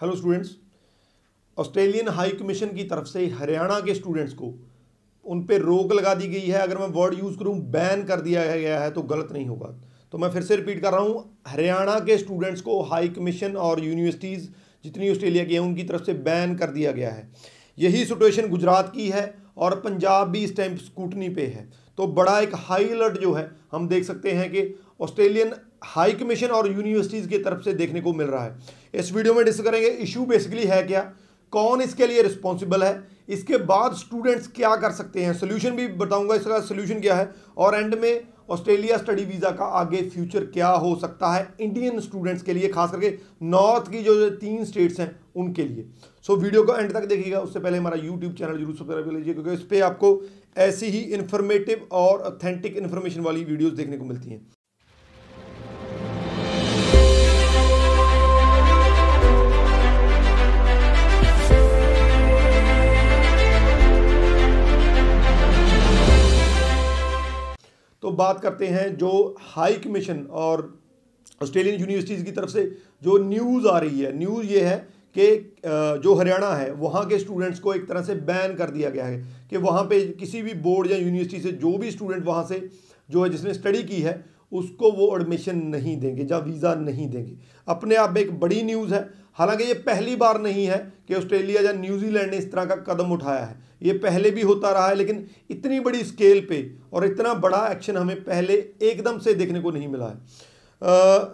Hello students Australian high commission की तरफ़ से हरियाणा के स्टूडेंट्स को उन पर रोक लगा दी गई है। अगर मैं वर्ड यूज़ करूँ बैन कर दिया गया है तो गलत नहीं होगा। तो मैं फिर से रिपीट कर रहा हूँ। हरियाणा के स्टूडेंट्स को हाई कमीशन और यूनिवर्सिटीज़ जितनी ऑस्ट्रेलिया की हैं, उनकी तरफ़ से बैन कर दिया गया है। यही सिचुएशन गुजरात की है और पंजाब भी इस टाइम स्कूटनी पे है। तो बड़ा एक हाई अलर्ट जो है, हम देख सकते हैं कि ऑस्ट्रेलियन हाई कमीशन और यूनिवर्सिटीज़ की तरफ़ से देखने को मिल रहा है। इस वीडियो में डिस्कस करेंगे इशू बेसिकली है क्या कौन इसके लिए रिस्पॉन्सिबल है इसके बाद स्टूडेंट्स क्या कर सकते हैं। सोल्यूशन भी बताऊँगा इसका सोल्यूशन क्या है और एंड में ऑस्ट्रेलिया स्टडी वीज़ा का आगे फ्यूचर क्या हो सकता है इंडियन स्टूडेंट्स के लिए खास करके नॉर्थ की जो तीन स्टेट्स हैं उनके लिए। सो so, वीडियो को एंड तक देखिएगा उससे पहले हमारा यूट्यूब चैनल ज़रूर सब्सक्राइब कर लीजिए क्योंकि इस पर आपको ऐसी ही इन्फॉर्मेटिव और ऑथेंटिक इन्फॉर्मेशन वाली वीडियोज़ देखने को मिलती हैं। बात करते हैं जो हाई कमीशन और ऑस्ट्रेलियन यूनिवर्सिटीज़ की तरफ़ से जो न्यूज़ आ रही है। न्यूज़ ये है कि जो हरियाणा है, वहाँ के स्टूडेंट्स को एक तरह से बैन कर दिया गया है कि वहाँ पे किसी भी बोर्ड या यूनिवर्सिटी से जो भी स्टूडेंट वहाँ से जो है, जिसने स्टडी की है, उसको वो एडमिशन नहीं देंगे या वीज़ा नहीं देंगे। अपने आप में एक बड़ी न्यूज़ है। हालाँकि ये पहली बार नहीं है कि ऑस्ट्रेलिया या न्यूजीलैंड ने इस तरह का कदम उठाया है। ये पहले भी होता रहा है लेकिन इतनी बड़ी स्केल पे और इतना बड़ा एक्शन हमें पहले एकदम से देखने को नहीं मिला है। आ,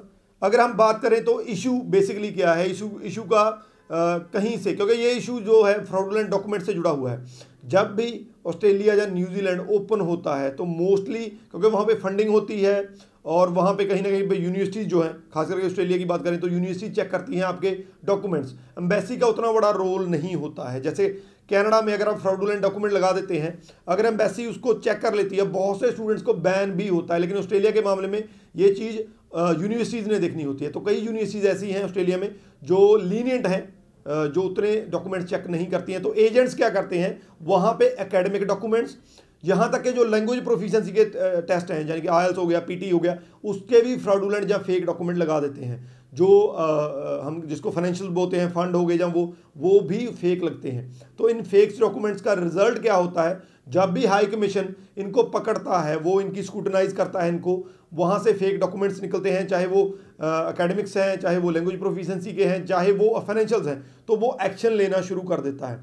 अगर हम बात करें तो इशू बेसिकली क्या है? इशू इशू का आ, कहीं से क्योंकि ये इशू जो है फ्रॉडुलेंट डॉक्यूमेंट से जुड़ा हुआ है। जब भी ऑस्ट्रेलिया या न्यूजीलैंड ओपन होता है तो मोस्टली क्योंकि वहाँ पे फंडिंग होती है और वहाँ पे कहीं ना कहीं पे यूनिवर्सिटीज़ जो हैं खास करके ऑस्ट्रेलिया की बात करें तो यूनिवर्सिटी चेक करती हैं आपके डॉक्यूमेंट्स एम्बेसी का उतना बड़ा रोल नहीं होता है। जैसे कनाडा में अगर आप फ्रॉडुलेंट डॉक्यूमेंट लगा देते हैं, अगर एम्बेसी उसको चेक कर लेती है, बहुत से स्टूडेंट्स को बैन भी होता है, लेकिन ऑस्ट्रेलिया के मामले में ये चीज़ यूनिवर्सिटीज़ ने देखनी होती है। तो कई यूनिवर्सिटीज़ ऐसी हैं ऑस्ट्रेलिया में जो लीनियंट हैं जो उतने डॉक्यूमेंट्स चेक नहीं करती हैं। तो एजेंट्स क्या करते हैं? वहाँ पे एकेडमिक डॉक्यूमेंट्स यहाँ तक के जो लैंग्वेज प्रोफिशेंसी के टेस्ट हैं, यानी कि आयल्स हो गया पीटी हो गया, उसके भी फ्रॉडुलेंट या फेक डॉक्यूमेंट लगा देते हैं। जो आ, हम जिसको फाइनेंशियल बोलते हैं फंड हो गए जब वो वो भी फेक लगते हैं। तो इन फेक्स डॉक्यूमेंट्स का रिज़ल्ट क्या होता है? जब भी हाई कमीशन इनको पकड़ता है वो इनकी स्कूटनाइज करता है इनको वहाँ से फेक डॉक्यूमेंट्स निकलते हैं चाहे वो अकेडमिक्स हैं चाहे वो लैंग्वेज प्रोफिशेंसी के हैं चाहे वो फाइनेंशियल्स हैं तो वो एक्शन लेना शुरू कर देता है।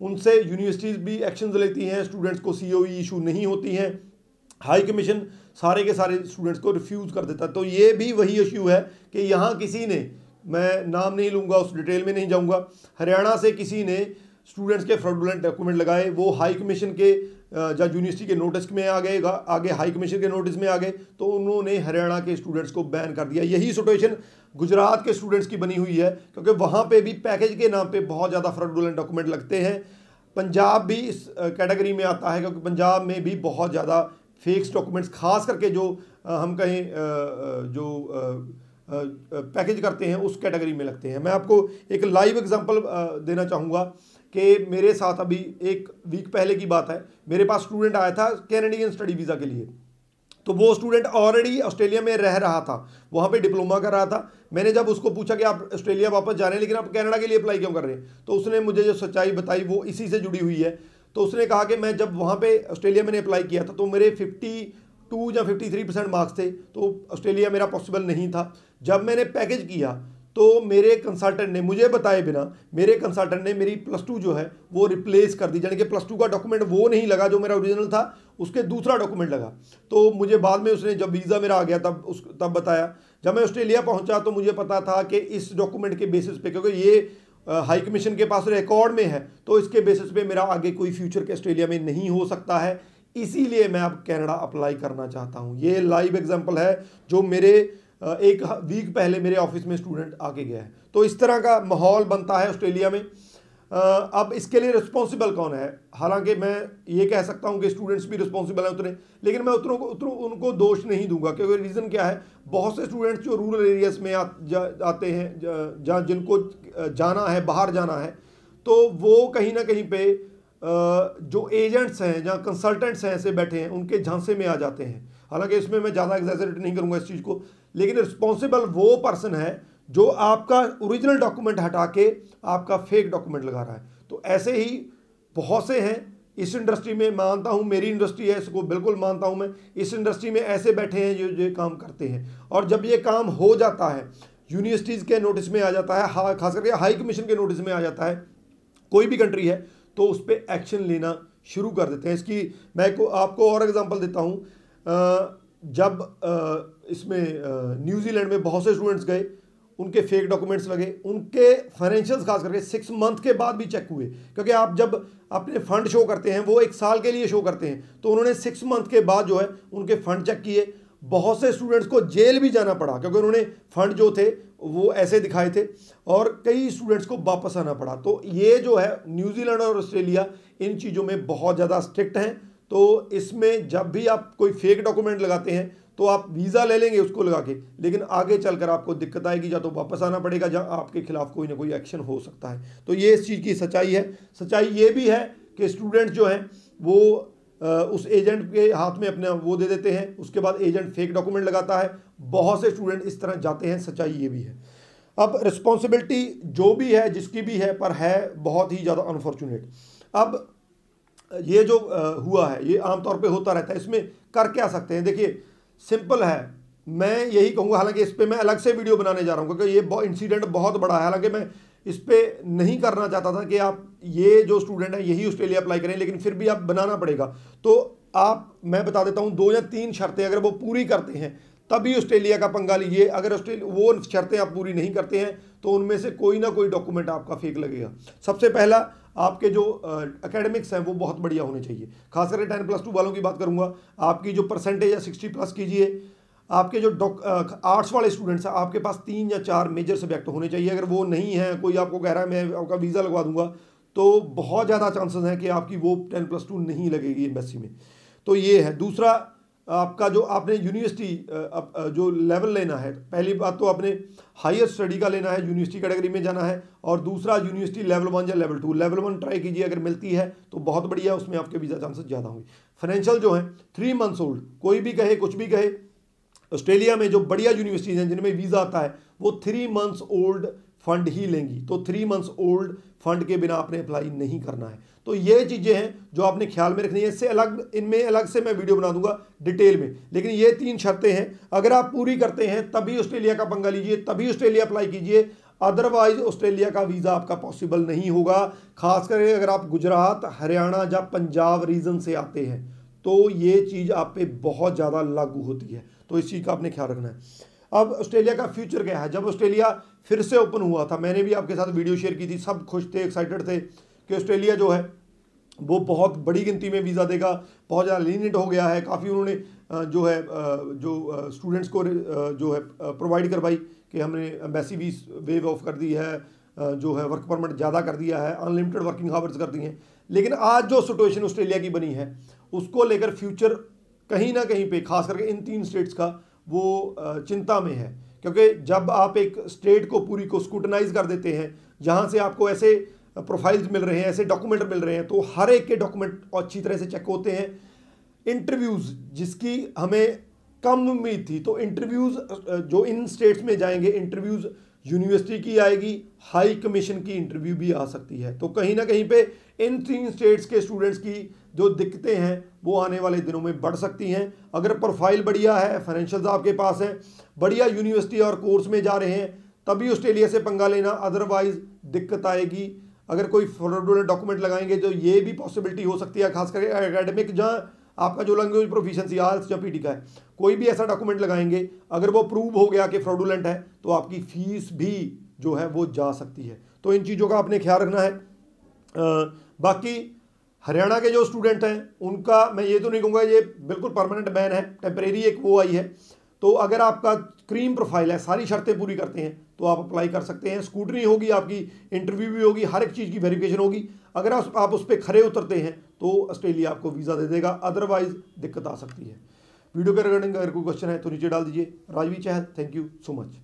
उनसे यूनिवर्सिटीज़ भी एक्शन लेती हैं स्टूडेंट्स को सीओई इशू नहीं होती हैं। हाई कमीशन सारे के सारे स्टूडेंट्स को रिफ्यूज़ कर देता है। तो ये भी वही इश्यू है कि यहाँ किसी ने, मैं नाम नहीं लूँगा, उस डिटेल में नहीं जाऊँगा। हरियाणा से किसी ने स्टूडेंट्स के फ्रॉडुलेंट डॉक्यूमेंट लगाए, वो हाई कमीशन के जब यूनिवर्सिटी के नोटिस में आ गए आगे हाई कमीशन के नोटिस में आ गए तो उन्होंने हरियाणा के स्टूडेंट्स को बैन कर दिया। यही सिचुएशन गुजरात के स्टूडेंट्स की बनी हुई है, क्योंकि वहाँ पे भी पैकेज के नाम पे बहुत ज़्यादा फ्रॉडुलेंट डॉक्यूमेंट लगते हैं। पंजाब भी इस कैटेगरी में आता है, क्योंकि पंजाब में भी बहुत ज़्यादा फेक्स डॉक्यूमेंट्स खास करके जो हम कहें जो पैकेज करते हैं, उस कैटेगरी में लगते हैं। मैं आपको एक लाइव एग्जांपल देना चाहूँगा कि मेरे साथ अभी एक वीक पहले की बात है। मेरे पास स्टूडेंट आया था कैनेडियन स्टडी वीज़ा के लिए। तो वो स्टूडेंट ऑलरेडी ऑस्ट्रेलिया में रह रहा था। वहाँ पे डिप्लोमा कर रहा था। मैंने जब उसको पूछा कि आप ऑस्ट्रेलिया वापस जा रहे हैं, लेकिन आप कनाडा के लिए अप्लाई क्यों कर रहे हैं? तो उसने मुझे जो सच्चाई बताई, वो इसी से जुड़ी हुई है। तो उसने कहा कि मैं जब वहाँ पे ऑस्ट्रेलिया मैंने अप्लाई किया था तो मेरे फिफ्टी टू या फिफ्टी थ्री परसेंट मार्क्स थे तो ऑस्ट्रेलिया मेरा पॉसिबल नहीं था। जब मैंने पैकेज किया तो मेरे कंसल्टेंट ने मुझे बताए बिना, मेरे कंसल्टेंट ने मेरी प्लस टू जो है, वो रिप्लेस कर दी। यानी कि प्लस टू का डॉक्यूमेंट वो नहीं लगा जो मेरा ओरिजिनल था, उसके दूसरा डॉक्यूमेंट लगा। तो मुझे बाद में उसने जब वीज़ा मेरा आ गया, तब उस, तब बताया। जब मैं ऑस्ट्रेलिया पहुँचा तो मुझे पता था कि इस डॉक्यूमेंट के बेसिस पे, क्योंकि ये हाई कमीशन के पास रिकॉर्ड में है तो इसके बेसिस पे मेरा आगे कोई फ्यूचर के ऑस्ट्रेलिया में नहीं हो सकता है। इसीलिए मैं अब कनाडा अप्लाई करना चाहता हूँ। ये लाइव एग्ज़ाम्पल है, जो मेरे एक वीक पहले मेरे ऑफ़िस में स्टूडेंट आके गया है। तो इस तरह का माहौल बनता है ऑस्ट्रेलिया में। अब इसके लिए रिस्पॉन्सिबल कौन है? हालाँकि मैं ये कह सकता हूँ कि स्टूडेंट्स भी रिस्पॉन्सिबल हैं उतने लेकिन मैं उतरों को उतरों उनको दोष नहीं दूँगा क्योंकि रीज़न क्या है? बहुत से स्टूडेंट्स जो रूरल एरियाज़ में आ, जा, आते हैं जहाँ जिनको जाना है बाहर जाना है तो वो कहीं ना कहीं पे जो एजेंट्स हैं जहाँ कंसल्टेंट्स हैं ऐसे बैठे हैं उनके झांसे में आ जाते हैं। हालाँकि इसमें मैं ज़्यादा एग्जैजरेट नहीं करूँगा इस चीज़ को लेकिन रिस्पॉन्सिबल वो पर्सन है जो आपका ओरिजिनल डॉक्यूमेंट हटा के आपका फेक डॉक्यूमेंट लगा रहा है। तो ऐसे ही बहुत से हैं इस इंडस्ट्री में मानता हूँ मेरी इंडस्ट्री है इसको बिल्कुल मानता हूँ मैं इस इंडस्ट्री में ऐसे बैठे हैं जो ये काम करते हैं। और जब ये काम हो जाता है यूनिवर्सिटीज़ के नोटिस में आ जाता है खास करके हाई कमीशन के नोटिस में आ जाता है कोई भी कंट्री है तो उस पर एक्शन लेना शुरू कर देते हैं। इसकी मैं को आपको और एग्जांपल देता हूँ। जब आ, इसमें न्यूजीलैंड में बहुत से स्टूडेंट्स गए उनके फेक डॉक्यूमेंट्स लगे, उनके फाइनेंशियल्स खास करके सिक्स मंथ के बाद भी चेक हुए। क्योंकि आप जब अपने फंड शो करते हैं, वो एक साल के लिए शो करते हैं तो उन्होंने सिक्स मंथ के बाद जो है, उनके फंड चेक किए। बहुत से स्टूडेंट्स को जेल भी जाना पड़ा, क्योंकि उन्होंने फंड जो थे, वो ऐसे दिखाए थे, और कई स्टूडेंट्स को वापस आना पड़ा। तो ये जो है न्यूजीलैंड और ऑस्ट्रेलिया इन चीज़ों में बहुत ज़्यादा स्ट्रिक्ट हैं। तो इसमें जब भी आप कोई फेक डॉक्यूमेंट लगाते हैं तो आप वीज़ा ले लेंगे उसको लगा के। लेकिन आगे चलकर आपको दिक्कत आएगी, या तो वापस आना पड़ेगा, या आपके खिलाफ कोई ना कोई एक्शन हो सकता है। तो ये इस चीज़ की सच्चाई है। सच्चाई ये भी है कि स्टूडेंट जो हैं, वो उस एजेंट के हाथ में अपने वो दे देते हैं, उसके बाद एजेंट फेक डॉक्यूमेंट लगाता है। बहुत से स्टूडेंट इस तरह जाते हैं, सच्चाई ये भी है। अब रिस्पॉन्सिबिलिटी जो भी है, जिसकी भी है, पर है बहुत ही ज़्यादा अनफॉर्चुनेट। अब, ये जो हुआ है, ये आमतौर पे होता रहता है, इसमें कर क्या सकते हैं? देखिए सिंपल है। मैं यही कहूँगा, हालाँकि इस पर मैं अलग से वीडियो बनाने जा रहा हूँ, क्योंकि ये इंसिडेंट बहुत बड़ा है। हालाँकि मैं इस पर नहीं करना चाहता था कि आप ये जो स्टूडेंट है, यही ऑस्ट्रेलिया अप्लाई करें, लेकिन फिर भी आप बनाना पड़ेगा। तो आप, मैं बता देता हूँ, दो या तीन शर्तें अगर वो पूरी करते हैं, तभी ऑस्ट्रेलिया का पंगा लीजिए। अगर ऑस्ट्रेलिया वो शर्तें आप पूरी नहीं करते हैं तो उनमें से कोई ना कोई डॉक्यूमेंट आपका फेक लगेगा। सबसे पहला आपके जो एकेडमिक्स हैं वो बहुत बढ़िया होने चाहिए। खासकर टेन प्लस टू वालों की बात करूँगा। आपकी जो परसेंटेज है सिक्सटी प्लस कीजिए। आपके जो आर्ट्स वाले स्टूडेंट्स हैं, आपके पास तीन या चार मेजर सब्जेक्ट होने चाहिए। अगर वो नहीं है, कोई आपको कह रहा है, मैं आपका वीज़ा लगवा दूँगा तो बहुत ज़्यादा चांसेस हैं कि आपकी वो टेन प्लस टू नहीं लगेगी एम्बेसी में। तो ये है। दूसरा आपका जो आपने यूनिवर्सिटी जो लेवल लेना है, पहली बात तो आपने हायर स्टडी का लेना है यूनिवर्सिटी कैटेगरी में जाना है, और दूसरा यूनिवर्सिटी लेवल वन या level two level one try कीजिए, अगर मिलती है तो बहुत बढ़िया, उसमें आपके वीज़ा चांसेस ज़्यादा होंगे। फाइनेंशियल जो है थ्री मंथ्स ओल्ड कोई भी कहे, कुछ भी कहे ऑस्ट्रेलिया में जो बढ़िया यूनिवर्सिटीज़ हैं, जिनमें वीज़ा आता है, वो थ्री मंथ्स ओल्ड फंड ही लेंगी। तो थ्री मंथ्स ओल्ड फंड के बिना आपने अप्लाई नहीं करना है। तो ये चीज़ें हैं जो आपने ख्याल में रखनी है। इससे अलग, इनमें अलग से मैं वीडियो बना दूँगा डिटेल में। लेकिन ये तीन शर्तें हैं। अगर आप पूरी करते हैं, तभी ऑस्ट्रेलिया का पंगा लीजिए, तभी ऑस्ट्रेलिया अप्लाई कीजिए। अदरवाइज़ ऑस्ट्रेलिया का वीज़ा आपका पॉसिबल नहीं होगा। खास करके अगर आप गुजरात, हरियाणा या पंजाब रीजन से आते हैं तो ये चीज़ आप पे बहुत ज़्यादा लागू होती है। तो इस चीज़ का आपने ख्याल रखना है। अब ऑस्ट्रेलिया का फ्यूचर क्या है? जब ऑस्ट्रेलिया फिर से ओपन हुआ था, मैंने भी आपके साथ वीडियो शेयर की थी, सब खुश थे एक्साइटेड थे कि ऑस्ट्रेलिया जो है, वो बहुत बड़ी गिनती में वीज़ा देगा, बहुत ज़्यादा लीनिट हो गया है, काफ़ी उन्होंने जो है जो स्टूडेंट्स को जो है प्रोवाइड करवाई कि हमने एम्बेसी भी वेव ऑफ़ कर दी है जो है वर्क परमिट ज़्यादा कर दिया है अनलिमिटेड वर्किंग हावर्स कर दी हैं। लेकिन आज जो सिचुएशन ऑस्ट्रेलिया की बनी है, उसको लेकर फ्यूचर कहीं ना कहीं पे, खास करके इन तीन स्टेट्स का वो चिंता में है। क्योंकि जब आप एक स्टेट को पूरी को स्कूटनाइज कर देते हैं, जहाँ से आपको ऐसे प्रोफाइल्स मिल रहे हैं, ऐसे डॉक्यूमेंट मिल रहे हैं तो हर एक के डॉक्यूमेंट अच्छी तरह से चेक होते हैं। इंटरव्यूज़ जिसकी हमें कम उम्मीद थी तो इंटरव्यूज़ जो इन स्टेट्स में जाएँगे, इंटरव्यूज़ यूनिवर्सिटी की आएगी हाई कमीशन की इंटरव्यू भी आ सकती है। तो कहीं ना कहीं पे इन तीन स्टेट्स के स्टूडेंट्स की जो दिक्कतें हैं, वो आने वाले दिनों में बढ़ सकती हैं। अगर प्रोफ़ाइल बढ़िया है फाइनेंशियल आपके पास है, बढ़िया यूनिवर्सिटी और कोर्स में जा रहे हैं, तभी ऑस्ट्रेलिया से पंगा लेना अदरवाइज़ दिक्कत आएगी। अगर कोई फ्रॉडुलेंट डॉक्यूमेंट लगाएँगे तो ये भी पॉसिबिलिटी हो सकती है खास करके एकेडमिक जहाँ आपका जो लैंग्वेज प्रोफिशंसी आल्स या पीटी का है कोई भी ऐसा डॉक्यूमेंट लगाएँगे अगर वो प्रूव हो गया कि फ्रॉडुलेंट है तो आपकी फ़ीस भी जो है वो जा सकती है। तो इन चीज़ों का आपने ख्याल रखना है। आ, बाकी हरियाणा के जो स्टूडेंट हैं उनका मैं ये तो नहीं कहूँगा ये बिल्कुल परमानेंट बैन है टेम्परेरी एक वो आई है। तो अगर आपका क्रीम प्रोफ़ाइल है सारी शर्तें पूरी करते हैं तो आप अप्लाई कर सकते हैं। स्कूटरी होगी आपकी इंटरव्यू भी होगी हर एक चीज़ की वेरिफिकेशन होगी। अगर आप उस पर खड़े उतरते हैं तो ऑस्ट्रेलिया आपको वीज़ा दे देगा अदरवाइज़ दिक्कत आ सकती है। वीडियो के रिगार्डिंग अगर कोई क्वेश्चन है तो नीचे डाल दीजिए। Rajvi Chahal thank you so much